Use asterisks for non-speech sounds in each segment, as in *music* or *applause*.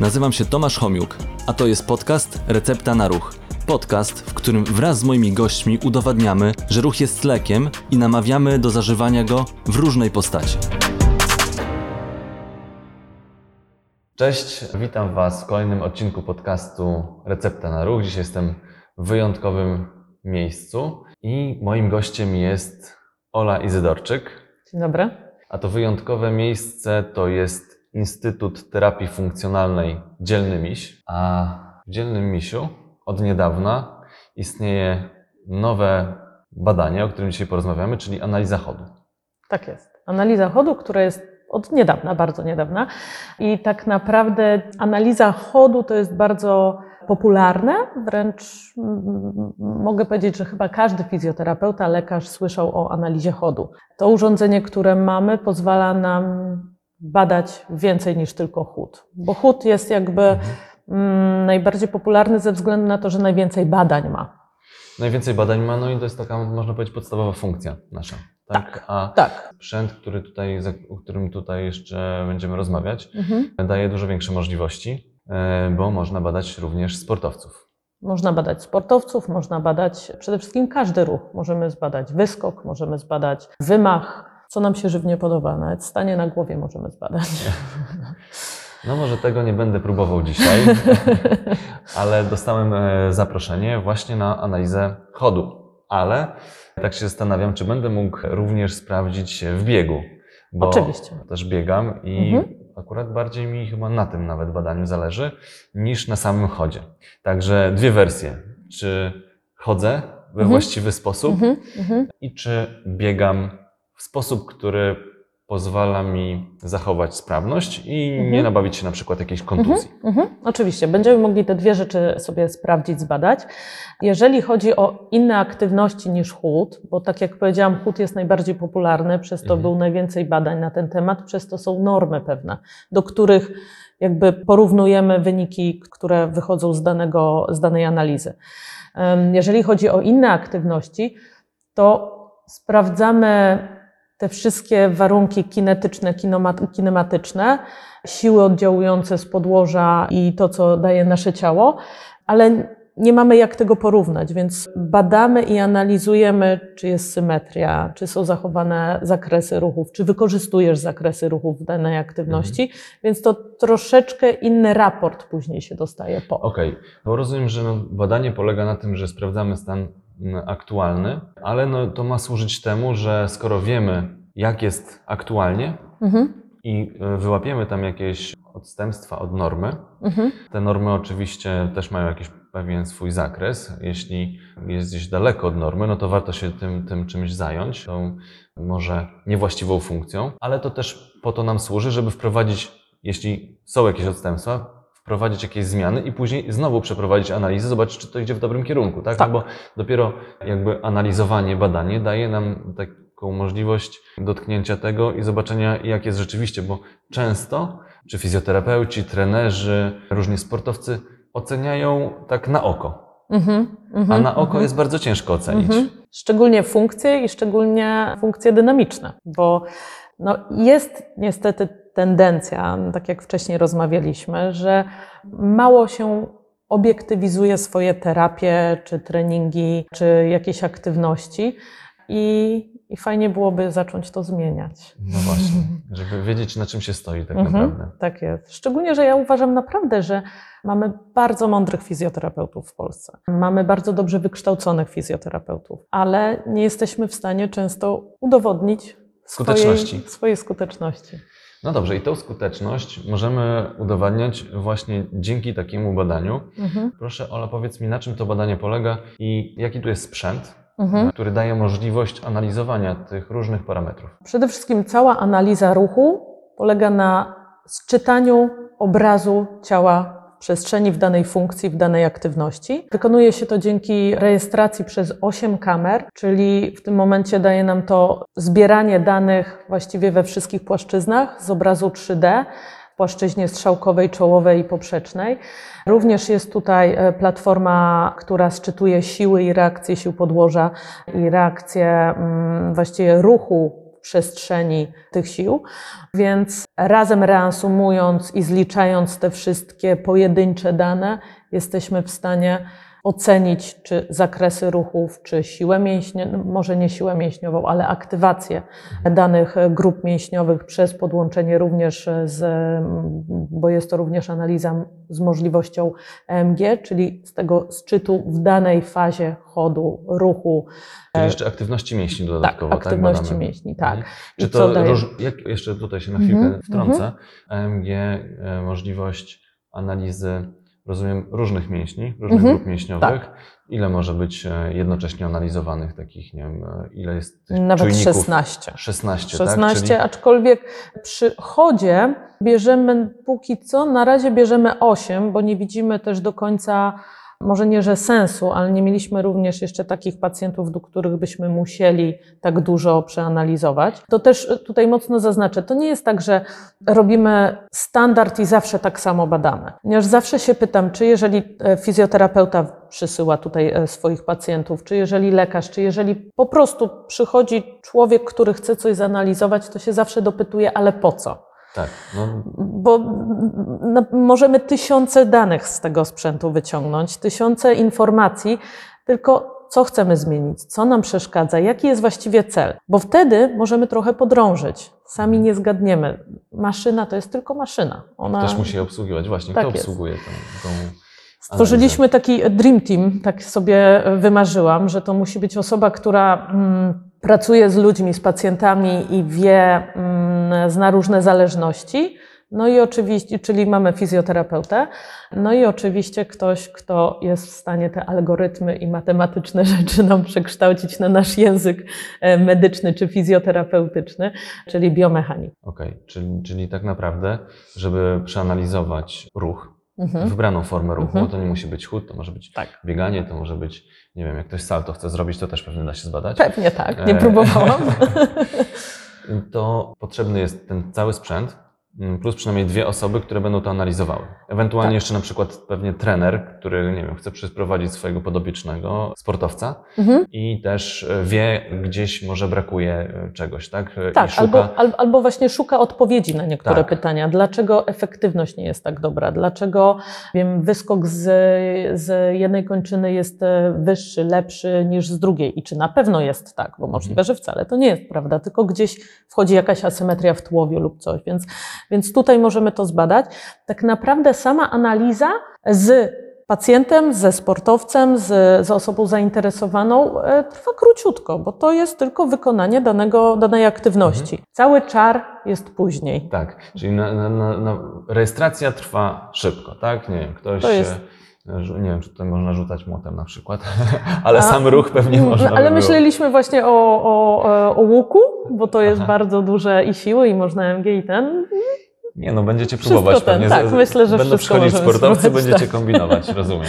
Nazywam się Tomasz Homiuk, a to jest podcast Recepta na Ruch. Podcast, w którym wraz z moimi gośćmi udowadniamy, że ruch jest lekiem i namawiamy do zażywania go w różnej postaci. Cześć, witam Was w kolejnym odcinku podcastu Recepta na Ruch. Dzisiaj jestem w wyjątkowym miejscu i moim gościem jest Ola Izydorczyk. Dzień dobry. A to wyjątkowe miejsce to jest Instytut Terapii Funkcjonalnej Dzielny Miś. A w Dzielnym Misiu od niedawna istnieje nowe badanie, o którym dzisiaj porozmawiamy, czyli analiza chodu. Tak jest. Analiza chodu, która jest od niedawna, bardzo niedawna. I tak naprawdę analiza chodu to jest bardzo popularne, wręcz mogę powiedzieć, że chyba każdy fizjoterapeuta, lekarz słyszał o analizie chodu. To urządzenie, które mamy, pozwala nam badać więcej niż tylko chód, bo chód jest jakby mm, najbardziej popularny ze względu na to, że najwięcej badań ma. Najwięcej badań ma, no i to jest taka, można powiedzieć, podstawowa funkcja nasza. Tak, A Tak. sprzęt, który tutaj, o którym tutaj jeszcze będziemy rozmawiać, Mhm. daje dużo większe możliwości, e, bo można badać również sportowców. Można badać sportowców, można badać przede wszystkim każdy ruch. Możemy zbadać wyskok, możemy zbadać wymach, co nam się żywnie podoba. Nawet stanie na głowie możemy zbadać. No może tego nie będę próbował dzisiaj, *laughs* ale dostałem e, zaproszenie właśnie na analizę chodu. Ale tak się zastanawiam, czy będę mógł również sprawdzić w biegu. Bo Oczywiście. też biegam i Mhm. akurat bardziej mi chyba na tym nawet badaniu zależy niż na samym chodzie. Także dwie wersje. Czy chodzę we Mhm. właściwy sposób Mhm, mhm. i czy biegam w sposób, który pozwala mi zachować sprawność i nie Mhm. nabawić się na przykład jakiejś kontuzji. Mhm, oczywiście, będziemy mogli te dwie rzeczy sobie sprawdzić, zbadać. Jeżeli chodzi o inne aktywności niż chód, bo tak jak powiedziałam, chód jest najbardziej popularny, przez to Mhm. był najwięcej badań na ten temat, przez to są normy pewne, do których jakby porównujemy wyniki, które wychodzą z, danego, z danej analizy. Jeżeli chodzi o inne aktywności, to sprawdzamy te wszystkie warunki kinetyczne, kinematyczne, siły oddziałujące z podłoża i to, co daje nasze ciało, ale nie mamy jak tego porównać, więc badamy i analizujemy, czy jest symetria, czy są zachowane zakresy ruchów, czy wykorzystujesz zakresy ruchów w danej aktywności, więc to troszeczkę inny raport później się dostaje po. Okej, bo rozumiem, że no, badanie polega na tym, że sprawdzamy stan aktualny, ale no, to ma służyć temu, że skoro wiemy, jak jest aktualnie Mhm, i y, wyłapiemy tam jakieś odstępstwa od normy, mhm, Te normy oczywiście też mają jakiś pewien swój zakres. Jeśli jest gdzieś daleko od normy, no to warto się tym, tym czymś zająć, tą może niewłaściwą funkcją, ale to też po to nam służy, żeby wprowadzić, jeśli są jakieś odstępstwa, wprowadzić jakieś zmiany i później znowu przeprowadzić analizę, zobaczyć, czy to idzie w dobrym kierunku, tak? Tak. No bo dopiero jakby analizowanie, badanie daje nam taką możliwość dotknięcia tego i zobaczenia, jak jest rzeczywiście, bo często czy fizjoterapeuci, trenerzy, różni sportowcy oceniają tak na oko. mhm, mhm, A na oko mhm. jest bardzo ciężko ocenić. Mhm. Szczególnie funkcje i szczególnie funkcje dynamiczne, bo no jest niestety tendencja, tak jak wcześniej rozmawialiśmy, że mało się obiektywizuje swoje terapie, czy treningi, czy jakieś aktywności i, i fajnie byłoby zacząć to zmieniać. No właśnie, *laughs* żeby wiedzieć, na czym się stoi tak Mhm. naprawdę. Tak jest. Szczególnie, że ja uważam naprawdę, że mamy bardzo mądrych fizjoterapeutów w Polsce. Mamy bardzo dobrze wykształconych fizjoterapeutów, ale nie jesteśmy w stanie często udowodnić Skuteczności. Swojej, swojej skuteczności. No dobrze, i tą skuteczność możemy udowadniać właśnie dzięki takiemu badaniu. Mhm. Proszę Ola, powiedz mi, na czym to badanie polega i jaki tu jest sprzęt, Mhm. który daje możliwość analizowania tych różnych parametrów. Przede wszystkim cała analiza ruchu polega na sczytaniu obrazu ciała przestrzeni, w danej funkcji, w danej aktywności. Wykonuje się to dzięki rejestracji przez 8 kamer, czyli w tym momencie daje nam to zbieranie danych właściwie we wszystkich płaszczyznach z obrazu 3D. w Płaszczyźnie strzałkowej, czołowej i poprzecznej. Również jest tutaj e, platforma, która szczytuje siły i reakcje sił podłoża i reakcje mm, właściwie ruchu przestrzeni tych sił. Więc razem reasumując i zliczając te wszystkie pojedyncze dane, jesteśmy w stanie ocenić, czy zakresy ruchów, czy siłę mięśniową, może nie siłę mięśniową, ale aktywację danych grup mięśniowych przez podłączenie również z, bo jest to również analiza z możliwością EMG, czyli z tego szczytu w danej fazie chodu, ruchu. Czyli jeszcze aktywności mięśni Tak, dodatkowo, tak? aktywności badamy. mięśni, tak. Mhm. Czy to róż... jak jeszcze tutaj się na chwilkę Mhm, wtrącę? EMG, e, możliwość analizy, rozumiem, różnych mięśni, różnych Mhm, grup mięśniowych. tak. Ile może być e, jednocześnie analizowanych takich, nie wiem, e, ile jest tych Nawet czujników? 16. 16, 16, tak? Czyli aczkolwiek przy chodzie bierzemy póki co, na razie bierzemy 8, bo nie widzimy też do końca, może nie, że sensu, ale nie mieliśmy również jeszcze takich pacjentów, do których byśmy musieli tak dużo przeanalizować. To też tutaj mocno zaznaczę, to nie jest tak, że robimy standard i zawsze tak samo badamy. Ponieważ zawsze się pytam, czy jeżeli e, fizjoterapeuta przysyła tutaj e, swoich pacjentów, czy jeżeli lekarz, czy jeżeli po prostu przychodzi człowiek, który chce coś zanalizować, to się zawsze dopytuje, ale po co? Tak, no, Bo no, możemy tysiące danych z tego sprzętu wyciągnąć, tysiące informacji, tylko co chcemy zmienić, co nam przeszkadza, jaki jest właściwie cel, bo wtedy możemy trochę podrążyć. Sami nie zgadniemy. Maszyna to jest tylko maszyna. Ona... ktoś musi je obsługiwać. Właśnie, Tak kto jest. obsługuje tą, tą Stworzyliśmy taki dream team, tak sobie wymarzyłam, że to musi być osoba, która mm, pracuje z ludźmi, z pacjentami i wie, mm, zna różne zależności. No i oczywiście, czyli mamy fizjoterapeutę, no i oczywiście ktoś, kto jest w stanie te algorytmy i matematyczne *laughs* rzeczy nam przekształcić na nasz język e, medyczny czy fizjoterapeutyczny, czyli biomechanik. Okej, czyli, czyli tak naprawdę, żeby przeanalizować ruch, Mhm. wybraną formę ruchu, Mhm. to nie musi być chód, to może być Tak. bieganie, to może być, nie wiem, jak ktoś salto chce zrobić, to też pewnie da się zbadać. Pewnie tak, nie E, próbowałam. *laughs* *laughs* To potrzebny jest ten cały sprzęt, plus przynajmniej dwie osoby, które będą to analizowały. Ewentualnie Tak. jeszcze na przykład pewnie trener, który, nie wiem, chce przyprowadzić swojego podobiecznego sportowca Mhm. i też e, wie, gdzieś może brakuje e, czegoś, tak? E, Tak, szuka... albo, al- albo właśnie szuka odpowiedzi na niektóre Tak. pytania. Dlaczego efektywność nie jest tak dobra? Dlaczego wiem, wyskok z, z jednej kończyny jest wyższy, lepszy niż z drugiej? I czy na pewno jest tak? Bo możliwe, że wcale to nie jest prawda, tylko gdzieś wchodzi jakaś asymetria w tułowiu lub coś. Więc, więc tutaj możemy to zbadać. Tak naprawdę sama analiza z pacjentem, ze sportowcem, z, z osobą zainteresowaną e, trwa króciutko, bo to jest tylko wykonanie danego, danej aktywności. Cały czar jest później. Tak, czyli na, na, na, rejestracja trwa szybko, tak? Nie wiem, ktoś. To jest- Nie wiem, czy tutaj można rzucać młotem na przykład, *laughs* ale A- sam ruch pewnie Mm, można. Ale by myśleliśmy właśnie o, o, o łuku, bo to jest Aha. bardzo duże i siły i można MG i ten. Nie, no będziecie Wszystko próbować ten, pewnie. tak, myślę, że Będą wszystko przychodzić możemy sportowcy, spróbować, będziecie tak. kombinować, rozumiem.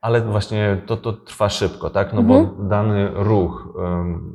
Ale właśnie to, to trwa szybko, tak? No Mhm. bo dany ruch,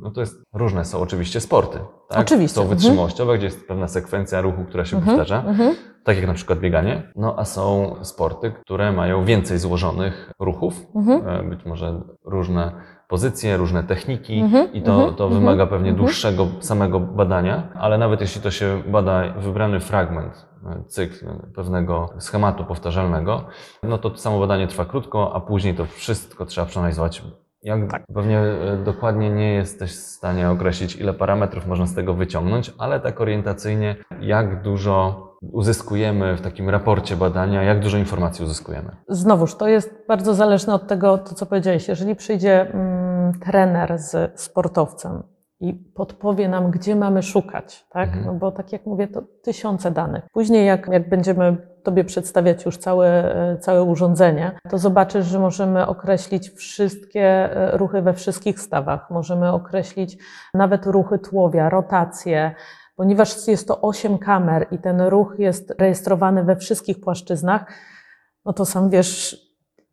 no to jest, różne są oczywiście sporty, tak? Oczywiście, Są mhm. wytrzymałościowe, gdzie jest pewna sekwencja ruchu, która się Mhm, powtarza, mhm. tak jak na przykład bieganie. No a są sporty, które mają więcej złożonych ruchów, Mhm. e, być może różne pozycje, różne techniki Mhm, i to, mhm, to mhm, wymaga pewnie mhm. dłuższego samego badania, ale nawet jeśli to się bada wybrany fragment, cykl pewnego schematu powtarzalnego, no to samo badanie trwa krótko, a później to wszystko trzeba przeanalizować. Jak Tak. pewnie e, dokładnie nie jesteś w stanie określić, ile parametrów można z tego wyciągnąć, ale tak orientacyjnie, jak dużo uzyskujemy w takim raporcie badania, jak dużo informacji uzyskujemy. Znowuż, to jest bardzo zależne od tego, to co powiedziałeś. Jeżeli przyjdzie mm, trener z sportowcem i podpowie nam, gdzie mamy szukać, tak? Mhm. No bo tak jak mówię, to tysiące danych. Później, jak, jak będziemy Tobie przedstawiać już całe, e, całe urządzenie, to zobaczysz, że możemy określić wszystkie e, ruchy we wszystkich stawach. Możemy określić nawet ruchy tułowia, rotacje, ponieważ jest to 8 kamer i ten ruch jest rejestrowany we wszystkich płaszczyznach, no to sam wiesz,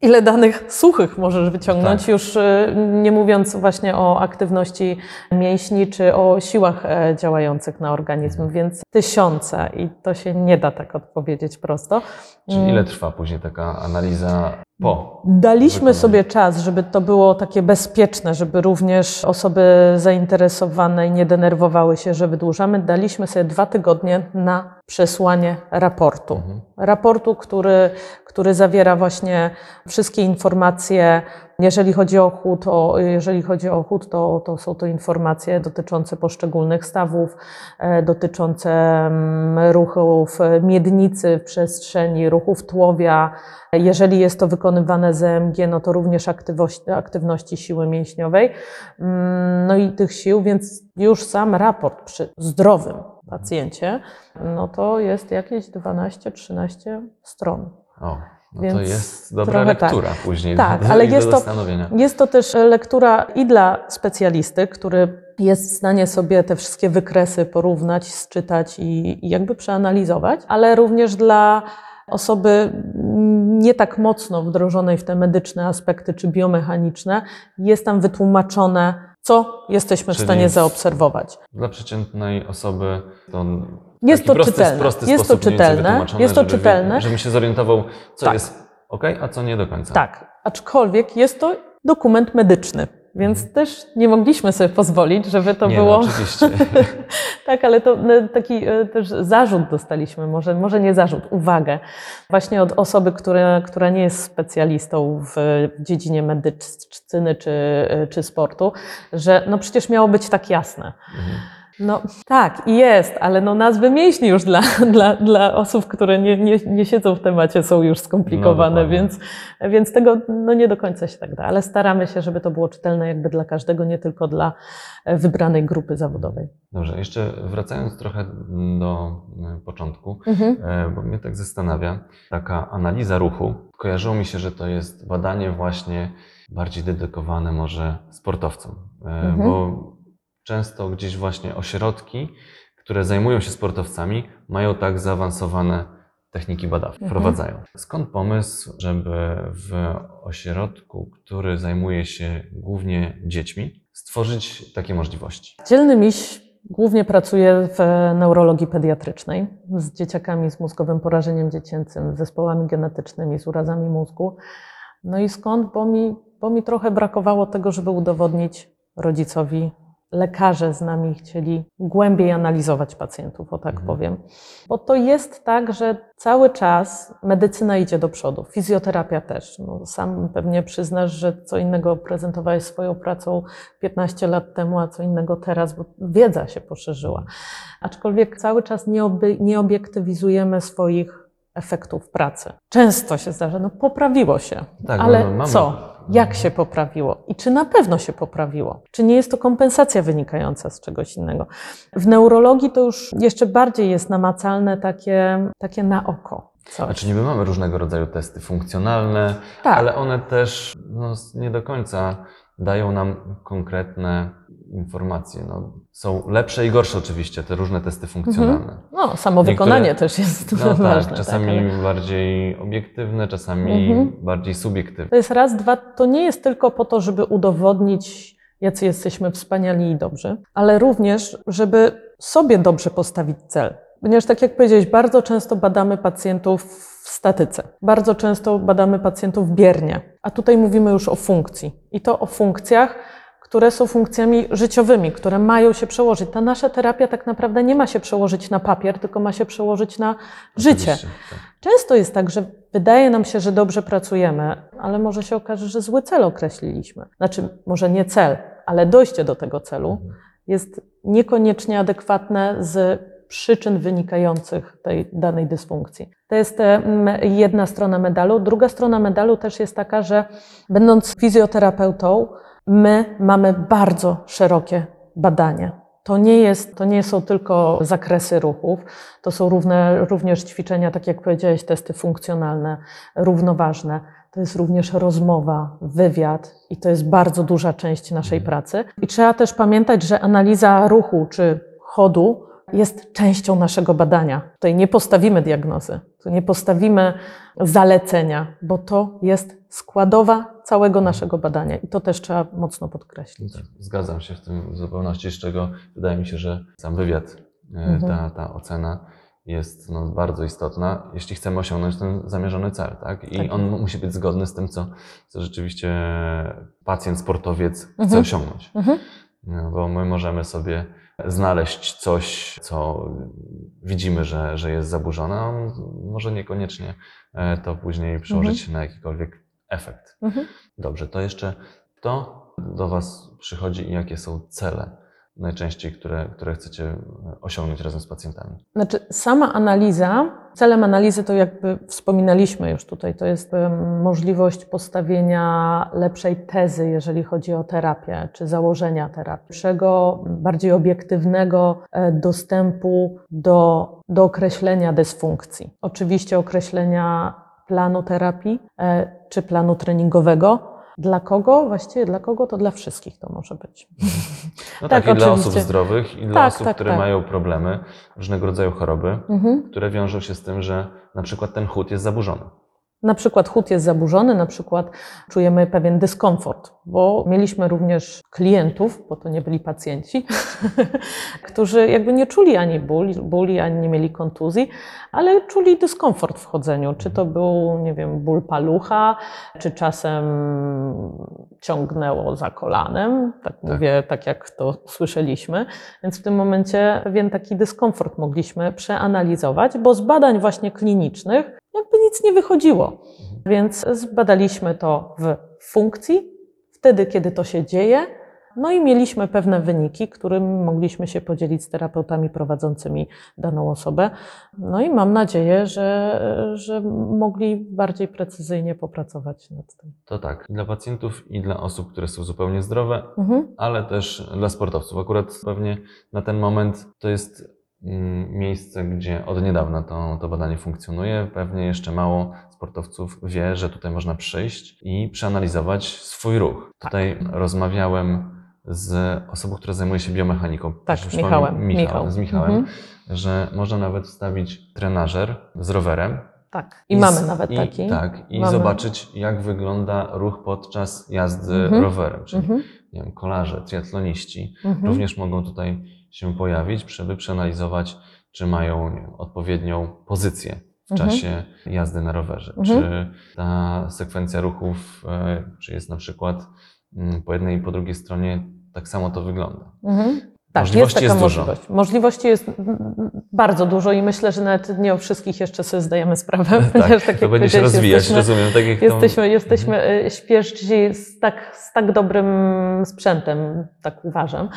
ile danych suchych możesz wyciągnąć, Tak. już y, nie mówiąc właśnie o aktywności mięśni czy o siłach e, działających na organizm, więc tysiące i to się nie da tak odpowiedzieć prosto. Czyli Mm. ile trwa później taka analiza po. Daliśmy wykonaniu. sobie czas, żeby to było takie bezpieczne, żeby również osoby zainteresowane nie denerwowały się, że wydłużamy. Daliśmy sobie dwa tygodnie na przesłanie raportu. Mhm. Raportu, który, który zawiera właśnie wszystkie informacje. Jeżeli chodzi o chód, o, jeżeli chodzi o chód to, to są to informacje dotyczące poszczególnych stawów, e, dotyczące mm, ruchów miednicy w przestrzeni, ruchów tłowia. Jeżeli jest to wykonywane z EMG, no to również aktywności, aktywności siły mięśniowej, mm, no i tych sił, więc już sam raport przy zdrowym pacjencie, no to jest jakieś 12-13 stron. O, no Więc to jest dobra tak. lektura później. Tak, do, ale do jest to-. Jest to też lektura i dla specjalisty, który jest w stanie sobie te wszystkie wykresy porównać, sczytać i, i jakby przeanalizować, ale również dla osoby nie tak mocno wdrożonej w te medyczne aspekty czy biomechaniczne, jest tam wytłumaczone, co jesteśmy w Czyli stanie w- zaobserwować. Dla przeciętnej osoby to Jest to prosty, czytelne. prosty Jest to czytelne. Jest to żeby, czytelne. Żebym się zorientował, co Tak. jest ok, a co nie do końca. Tak, aczkolwiek jest to dokument medyczny, więc też nie mogliśmy sobie pozwolić, żeby to nie, było. No, oczywiście. *laughs* Tak, ale to no, taki e, też zarzut dostaliśmy, może, może nie zarzut, uwagę, właśnie od osoby, które, która nie jest specjalistą w, w dziedzinie medycyny czy, e, czy sportu, że no przecież miało być tak jasne. Mhm. No tak, jest, ale no nazwy mięśni już dla, *laughs* dla, dla osób, które nie, nie, nie siedzą w temacie, są już skomplikowane, No, więc, więc tego no, nie do końca się tak da. Ale staramy się, żeby to było czytelne jakby dla każdego, nie tylko dla e, wybranej grupy zawodowej. Dobrze, jeszcze wracając trochę do e, początku, Mhm. e, bo mnie tak zastanawia, taka analiza ruchu. Kojarzyło mi się, że to jest badanie właśnie bardziej dedykowane może sportowcom, Mhm. bo często gdzieś właśnie ośrodki, które zajmują się sportowcami, mają tak zaawansowane techniki badawcze, Mhm. wprowadzają. Skąd pomysł, żeby w ośrodku, który zajmuje się głównie dziećmi, stworzyć takie możliwości? Dzielny miś głównie pracuje w neurologii pediatrycznej z dzieciakami z mózgowym porażeniem dziecięcym, z zespołami genetycznymi, z urazami mózgu. No i skąd? Bo mi, bo mi trochę brakowało tego, żeby udowodnić rodzicowi. Lekarze z nami chcieli głębiej analizować pacjentów, o tak Mhm. powiem. Bo to jest tak, że cały czas medycyna idzie do przodu, fizjoterapia też. No, sam pewnie przyznasz, że co innego prezentowałeś swoją pracą 15 lat temu, a co innego teraz, bo wiedza się poszerzyła. Aczkolwiek cały czas nie, oby, nie obiektywizujemy swoich efektów pracy. Często się zdarza, no poprawiło się, Tak, ale mamy- mamy- co? Jak się poprawiło? I czy na pewno się poprawiło? Czy nie jest to kompensacja wynikająca z czegoś innego? W neurologii to już jeszcze bardziej jest namacalne takie, takie na oko. Coś. Znaczy niby mamy różnego rodzaju testy funkcjonalne, tak. ale one też no, nie do końca dają nam konkretne informacje. No, są lepsze i gorsze oczywiście, te różne testy funkcjonalne. No, samo wykonanie Niektóre- też jest No *laughs* ważne. tak, czasami ale- bardziej obiektywne, czasami Mhm. bardziej subiektywne. To jest raz, dwa, to nie jest tylko po to, żeby udowodnić, jacy jesteśmy wspaniali i dobrzy, ale również, żeby sobie dobrze postawić cel. Ponieważ, tak jak powiedziałeś, bardzo często badamy pacjentów w statyce, bardzo często badamy pacjentów biernie, a tutaj mówimy już o funkcji. I to o funkcjach, które są funkcjami życiowymi, które mają się przełożyć. Ta nasza terapia tak naprawdę nie ma się przełożyć na papier, tylko ma się przełożyć na życie. Tak. Często jest tak, że wydaje nam się, że dobrze pracujemy, ale może się okaże, że zły cel określiliśmy. Znaczy, może nie cel, ale dojście do tego celu Mhm. jest niekoniecznie adekwatne z przyczyn wynikających tej danej dysfunkcji. To jest jedna strona medalu. Druga strona medalu też jest taka, że będąc fizjoterapeutą, my mamy bardzo szerokie badanie. To nie, jest, to nie są tylko zakresy ruchów, to są równe, również ćwiczenia, tak jak powiedziałeś, testy funkcjonalne, równoważne. To jest również rozmowa, wywiad i to jest bardzo duża część naszej Mhm. pracy. I trzeba też pamiętać, że analiza ruchu czy chodu jest częścią naszego badania. Tutaj nie postawimy diagnozy, nie postawimy zalecenia, bo to jest składowa całego naszego badania i to też trzeba mocno podkreślić. Tak, Zgadzam się w tym w zupełności, z czego wydaje mi się, że sam wywiad, e, Mhm. ta, ta ocena jest no, bardzo istotna, jeśli chcemy osiągnąć ten zamierzony cel. Tak? I Tak on musi być zgodny z tym, co, co rzeczywiście pacjent, sportowiec chce Mhm. osiągnąć. Mhm. No, bo my możemy sobie znaleźć coś, co widzimy, że, że jest zaburzone, a on może niekoniecznie e, to później przełożyć Mhm. się na jakikolwiek efekt. Mhm. Dobrze, to jeszcze kto do Was przychodzi i jakie są cele najczęściej, które, które chcecie osiągnąć razem z pacjentami? Znaczy, sama analiza, celem analizy to jakby wspominaliśmy już tutaj, to jest możliwość postawienia lepszej tezy, jeżeli chodzi o terapię, czy założenia terapii, lepszego, bardziej obiektywnego e, dostępu do, do określenia dysfunkcji. Oczywiście określenia planu terapii e, czy planu treningowego. Dla kogo? Właściwie dla kogo? To dla wszystkich to może być. No Tak, tak, i dla osób zdrowych, i dla Tak, osób, tak, które tak. mają problemy, różnego rodzaju choroby, Mhm. które wiążą się z tym, że na przykład ten chód jest zaburzony. Na przykład chód jest zaburzony, na przykład czujemy pewien dyskomfort, bo mieliśmy również klientów, bo to nie byli pacjenci, *laughs* którzy jakby nie czuli ani bóli, bóli, ani nie mieli kontuzji, ale czuli dyskomfort w chodzeniu. Czy to był, nie wiem, ból palucha, czy czasem ciągnęło za kolanem, tak, mówię, tak jak to słyszeliśmy. Więc w tym momencie pewien taki dyskomfort mogliśmy przeanalizować, bo z badań właśnie klinicznych jakby nic nie wychodziło. Więc zbadaliśmy to w funkcji, wtedy, kiedy to się dzieje, no i mieliśmy pewne wyniki, którym mogliśmy się podzielić z terapeutami prowadzącymi daną osobę. No i mam nadzieję, że, że mogli bardziej precyzyjnie popracować nad tym. To tak, dla pacjentów, i dla osób, które są zupełnie zdrowe, Mhm. ale też dla sportowców. Akurat pewnie na ten moment to jest miejsce, gdzie od niedawna to, to badanie funkcjonuje. Pewnie jeszcze mało sportowców wie, że tutaj można przyjść i przeanalizować swój ruch. Tak. Tutaj rozmawiałem z osobą, która zajmuje się biomechaniką. Tak, Już Michałem. Michał, Michał. Z Michałem, Mhm. że można nawet wstawić trenażer z rowerem. Tak. I, z- mamy nawet i, taki. Tak, i Mamy. zobaczyć, jak wygląda ruch podczas jazdy Mhm. rowerem. Czyli Mhm. nie wiem, kolarze, triatloniści Mhm. również mogą tutaj się pojawić, żeby przeanalizować, czy mają wiem, odpowiednią pozycję w Mhm. czasie jazdy na rowerze. Mhm. Czy ta sekwencja ruchów, e, czy jest na przykład mm, po jednej i po drugiej stronie tak samo to wygląda. Mhm. Tak, Możliwości jest taka jest dużo. możliwość. Możliwości jest bardzo dużo i myślę, że nawet nie o wszystkich jeszcze sobie zdajemy sprawę. *laughs* ponieważ, Tak, to będzie się rozwijać, jesteśmy- rozumiem. Tak jak Jesteśmy, jesteśmy y, świeżsi z tak, z tak dobrym sprzętem, tak uważam.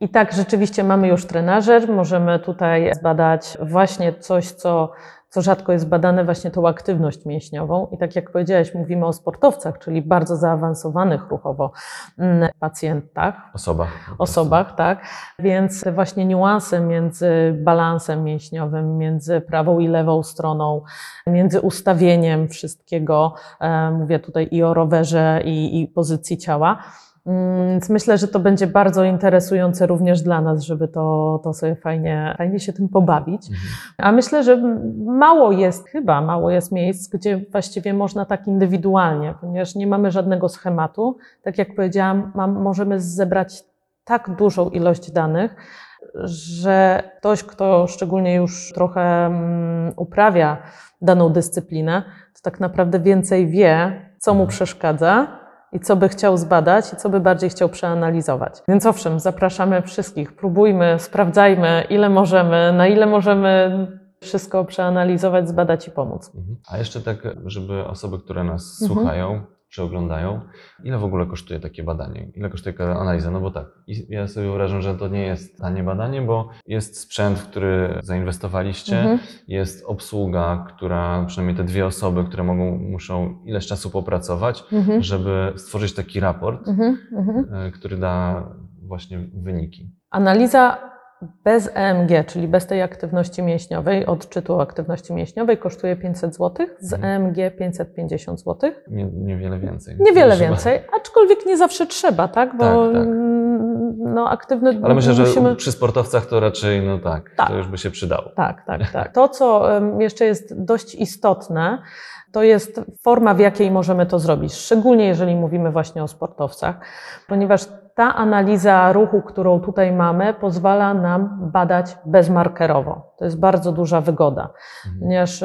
I tak, rzeczywiście mamy już trenażer, możemy tutaj zbadać właśnie coś, co, co rzadko jest badane, właśnie tą aktywność mięśniową. I tak jak powiedziałeś, mówimy o sportowcach, czyli bardzo zaawansowanych ruchowo mm, pacjentach, Osobach. osobach, tak? Więc właśnie niuanse między balansem mięśniowym, między prawą i lewą stroną, między ustawieniem wszystkiego, e, mówię tutaj i o rowerze, i, i pozycji ciała. Mm, Więc myślę, że to będzie bardzo interesujące również dla nas, żeby to, to sobie fajnie, fajnie się tym pobawić. Mhm. A myślę, że mało jest, chyba mało jest miejsc, gdzie właściwie można tak indywidualnie, ponieważ nie mamy żadnego schematu. Tak jak powiedziałam, mam, możemy zebrać tak dużą ilość danych, że ktoś, kto szczególnie już trochę mm, uprawia daną dyscyplinę, to tak naprawdę więcej wie, co mu przeszkadza i co by chciał zbadać i co by bardziej chciał przeanalizować. Więc owszem, zapraszamy wszystkich, próbujmy, sprawdzajmy, ile możemy, na ile możemy wszystko przeanalizować, zbadać i pomóc. Mhm. A jeszcze tak, żeby osoby, które nas Mhm. słuchają czy oglądają, ile w ogóle kosztuje takie badanie? Ile kosztuje taka analiza? No bo tak, ja sobie wyobrażam, że to nie jest tanie badanie, bo jest sprzęt, w który zainwestowaliście, Mhm. jest obsługa, która, przynajmniej te dwie osoby, które mogą, muszą ileś czasu popracować, Mhm. żeby stworzyć taki raport, Mhm. Mhm. e, który da właśnie wyniki. Analiza bez EMG, czyli bez tej aktywności mięśniowej, odczytu aktywności mięśniowej kosztuje 500 zł, z. EMG 550 zł. Nie, niewiele więcej. Niewiele Chyba- więcej, aczkolwiek nie zawsze trzeba, tak? Bo Tak, tak. mm, no, aktywny Ale myślę, że musimy... przy sportowcach to raczej, no tak, Tak. to już by się przydało. Tak, tak, *laughs* tak. To, co jeszcze jest dość istotne, to jest forma, w jakiej możemy to zrobić, szczególnie jeżeli mówimy właśnie o sportowcach, ponieważ ta analiza ruchu, którą tutaj mamy, pozwala nam badać bezmarkerowo. To jest bardzo duża wygoda, Mhm. ponieważ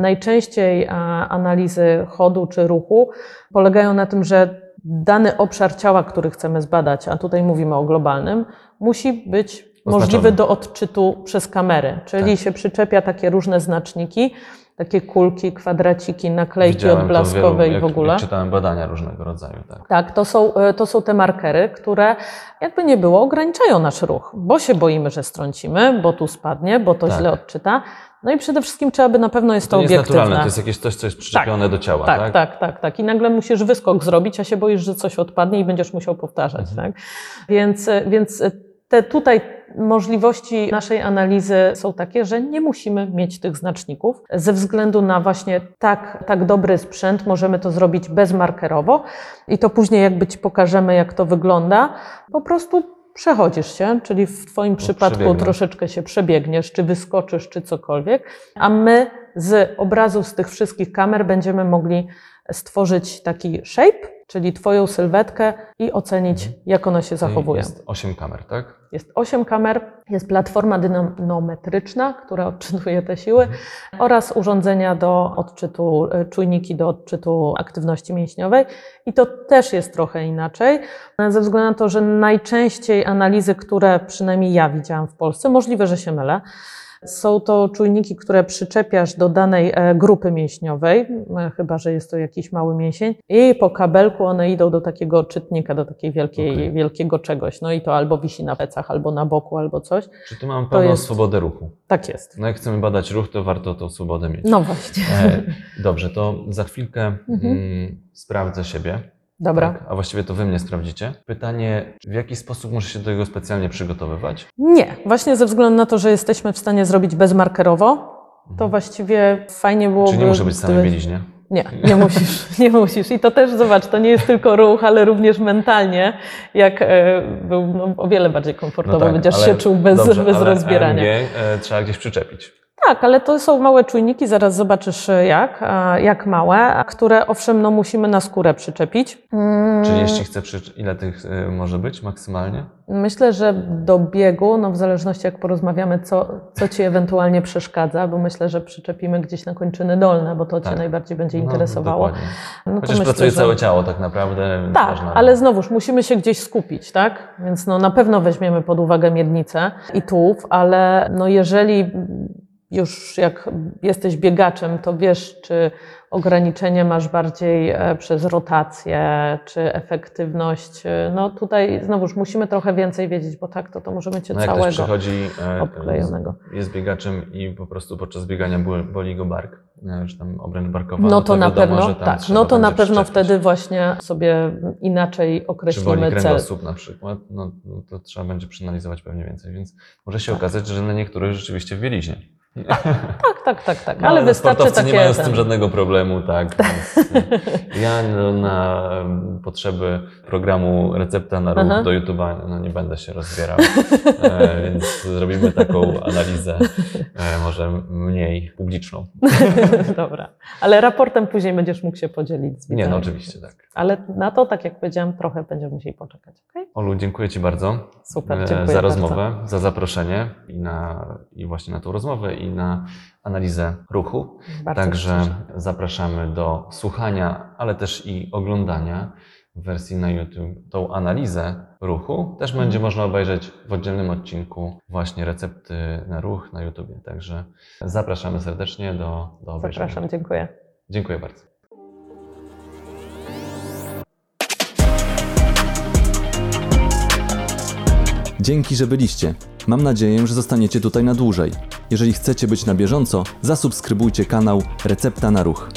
najczęściej a, analizy chodu czy ruchu polegają na tym, że dany obszar ciała, który chcemy zbadać, a tutaj mówimy o globalnym, musi być możliwy do odczytu przez kamery, czyli Tak. się przyczepia takie różne znaczniki, takie kulki, kwadraciki, naklejki Widziałem odblaskowe wielu, i jak, w ogóle. Jak czytałem badania różnego rodzaju, tak. Tak, to są, e, to są te markery, które jakby nie było, ograniczają nasz ruch, bo się boimy, że strącimy, bo tu spadnie, bo to Tak. źle odczyta. No i przede wszystkim trzeba by na pewno jest to, To nie jest obiektywne. naturalne, to jest jakieś coś, co jest przyczepione do ciała, tak, tak? tak, tak, tak. I nagle musisz wyskok zrobić, a się boisz, że coś odpadnie i będziesz musiał powtarzać. Mhm. Tak? Więc, e, więc te tutaj możliwości naszej analizy są takie, że nie musimy mieć tych znaczników. Ze względu na właśnie tak, tak dobry sprzęt możemy to zrobić bezmarkerowo i to później jakby Ci pokażemy, jak to wygląda. Po prostu przechodzisz się, czyli w Twoim przypadku przebiegnę. troszeczkę się przebiegniesz, czy wyskoczysz, czy cokolwiek, a my z obrazów z tych wszystkich kamer będziemy mogli stworzyć taki shape, czyli Twoją sylwetkę i ocenić, jak one się Tutaj zachowują. Jest 8 kamer, tak? Jest 8 kamer, jest platforma dynamometryczna, która odczytuje te siły oraz urządzenia do odczytu, e, czujniki do odczytu aktywności mięśniowej. I to też jest trochę inaczej, ze względu na to, że najczęściej analizy, które przynajmniej ja widziałam w Polsce, możliwe, że się mylę, są to czujniki, które przyczepiasz do danej e, grupy mięśniowej, e, chyba że jest to jakiś mały mięsień, i po kabelku one idą do takiego czytnika, do takiej wielkiej, Okej. wielkiego czegoś. No i to albo wisi na plecach, albo na boku, albo coś. Czy tu mam pełną jest- swobodę ruchu? Tak jest. No jak chcemy badać ruch, to warto tą swobodę mieć. No właśnie. E, dobrze, to za chwilkę Mhm. mm, sprawdzę siebie. Dobra. Tak, a właściwie to wy mnie sprawdzicie. Pytanie, w jaki sposób muszę się do tego specjalnie przygotowywać? Nie, właśnie ze względu na to, że jesteśmy w stanie zrobić bezmarkerowo, to Mhm. właściwie fajnie byłoby... Czy nie muszę być w samej bieliźnie? Nie, nie musisz, *laughs* nie musisz. I to też zobacz, to nie jest tylko ruch, ale również mentalnie, jak e, był no, o wiele bardziej komfortowo, tak, będziesz się czuł bez, dobrze, bez rozbierania. AMG e, trzeba gdzieś przyczepić. Tak, ale to są małe czujniki, zaraz zobaczysz e, jak, jak małe, które owszem, no musimy na skórę przyczepić. Mm, Czyli jeśli chcę, ile tych e, może być maksymalnie? Myślę, że do biegu, no w zależności jak porozmawiamy, co, co Ci ewentualnie przeszkadza, bo myślę, że przyczepimy gdzieś na kończyny dolne, bo to Cię Tak. najbardziej będzie No, interesowało. dokładnie. No to Chociaż myślę, pracuje że- całe ciało tak naprawdę. Tak, można- ale znowuż musimy się gdzieś skupić, tak? Więc no, na pewno weźmiemy pod uwagę miednicę i tułów, ale no, jeżeli już jak jesteś biegaczem, to wiesz, czy ograniczenie masz bardziej e, przez rotację, czy efektywność. E, No tutaj znowuż musimy trochę więcej wiedzieć, bo tak to, to możemy cię No jak ktoś całego przychodzi, e, obklejonego. jest biegaczem i po prostu podczas biegania boli, go bark, czy tam obręcz barkowa, No to na wiadomo, pewno, tak. No to na pewno wtedy właśnie sobie inaczej Czy określimy cel. kręgosłup na przykład, no, no to trzeba będzie przeanalizować pewnie więcej, więc może się Tak. okazać, że na niektórych rzeczywiście w bieliźnie. Tak, tak, tak, tak. No, ale wystarczy takie. nie mają z tym żadnego problemu, tak. Więc, e, ja no, na potrzeby programu Recepta na ruch Aha. do YouTube'a no, nie będę się rozbierał, e, więc zrobimy taką analizę e, może mniej publiczną. *laughs* *laughs* Dobra. Ale raportem później będziesz mógł się podzielić z Nie, widzami. no oczywiście tak. Ale na to, tak jak powiedziałam, trochę będziemy musieli poczekać. Okay? Olu, dziękuję Ci bardzo Super, e, dziękuję za bardzo. rozmowę, za zaproszenie i, na, i właśnie na tą rozmowę i na analizę ruchu. Bardzo Także cieszę. zapraszamy do słuchania, ale też i oglądania w wersji na YouTube tą analizę ruchu. Też Mhm. będzie można obejrzeć w oddzielnym odcinku właśnie recepty na ruch na YouTube. Także zapraszamy serdecznie do, do obejrzenia. Zapraszam, dziękuję. Dziękuję bardzo. Dzięki, że byliście. Mam nadzieję, że zostaniecie tutaj na dłużej. Jeżeli chcecie być na bieżąco, zasubskrybujcie kanał Recepta na Ruch.